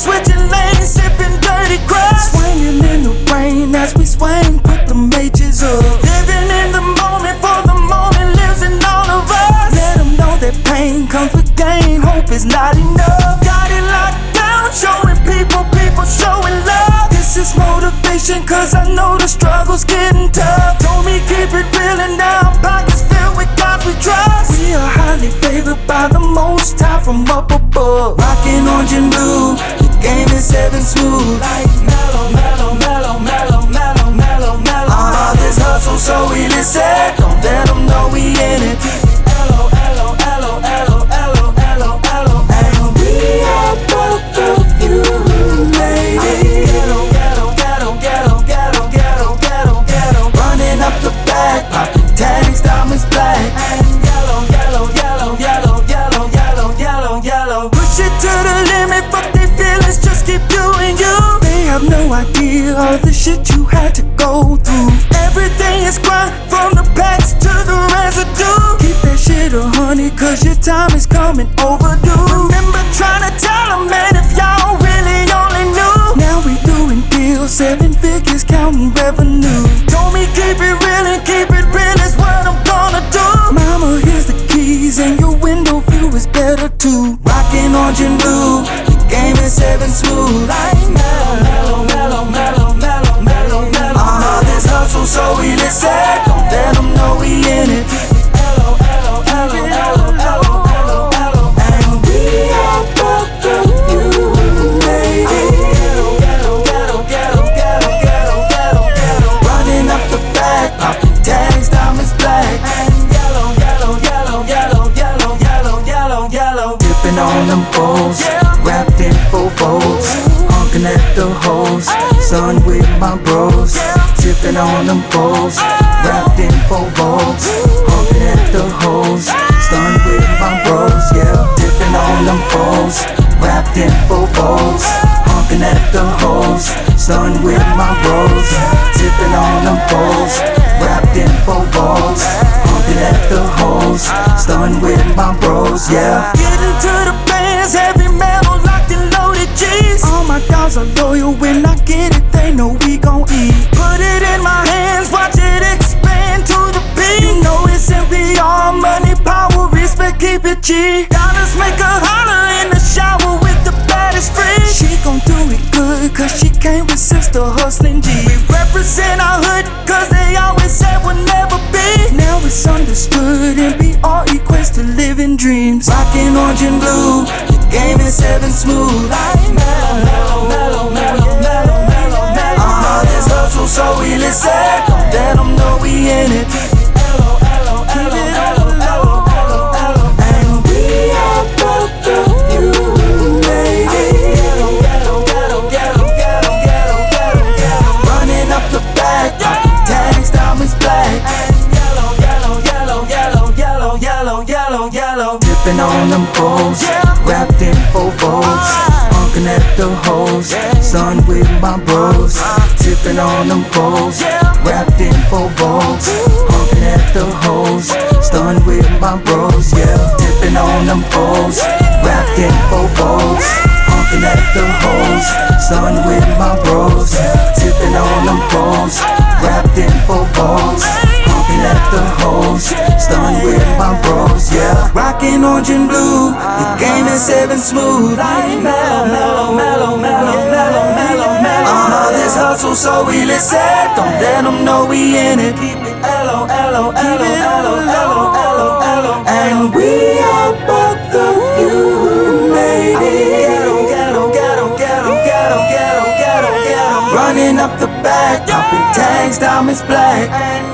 switching lanes, sipping dirty crush. Swinging in the rain as we swing, put the mages up. Living in the moment, for the moment lives in all of us. Let them know that pain comes with gain, hope is not enough. Got it locked down, showing people, people showing love. This is motivation, cause I know the struggle's getting tough. Told me keep it real and now pockets filled with God we trust. We are highly favored by the most high from up above. Rockin' orange and blue, game is seven smooth. Like mellow, mellow, idea of the shit you had to go through. Everything is grind from the packs to the residue. Keep that shit a honey, cause your time is coming overdue. Remember trying to tell them, man, if y'all really only knew. Now we doing deals, seven figures counting revenue. Told me keep it real and keep it real is what I'm gonna do. Mama, here's the keys, and your window view is better too. Rockin' orange and blue, the game is seven smooth. Wrapped in full folds. Honking at the hoes, sun with my bros. Tipping on them poles, wrapped in full folds. Honking at the hoes, stun with my bros. Yeah, dipping on them poles, wrapped in full folds. Honking at the hoes, stun with my bros. Tipping on them poles, wrapped in full folds. Honking at the hoes, stun with my bros. Yeah. Getting to the my dogs are loyal when I get it, they know we gon' eat. Put it in my hands, watch it expand to the beat. You know it's simply all money, power, respect, keep it G. Dollars make her holler in the shower with the baddest free. She gon' do it good, cause she can't resist the hustling G. We represent our hood, cause they always said we'll never be. Now it's understood and be all equates to living dreams. Rockin' orange and blue, game is seven smooth. Like so illicit, don't let them know we in it. We black. Yellow, yellow, yellow, yellow, yellow, yellow, yellow, Dipping on them poles, wrapped in four folds. Honking at the hoes, sun with my bros. Tipping on them poles, wrapped in full folds. Honking at the hoes, stun with my bros. Yeah, dipping on them poles, wrapped in four folds. Honking at the hoes, stun with my bros. Tipping on them poles, wrapped in four folds. Yeah. Orange and blue, the game is seven smooth. Like mellow, mellow, mellow, mellow, mellow, mellow, mellow. Uh-huh, this hustle so illicit, don't let them know we in it. Keep it hello, hello, hello, hello, hello, hello, hello. And we are both of you, lady. Ghetto, ghetto, ghetto, ghetto, ghetto, ghetto, ghetto, ghetto. Running up the back, popping tags, diamonds black. And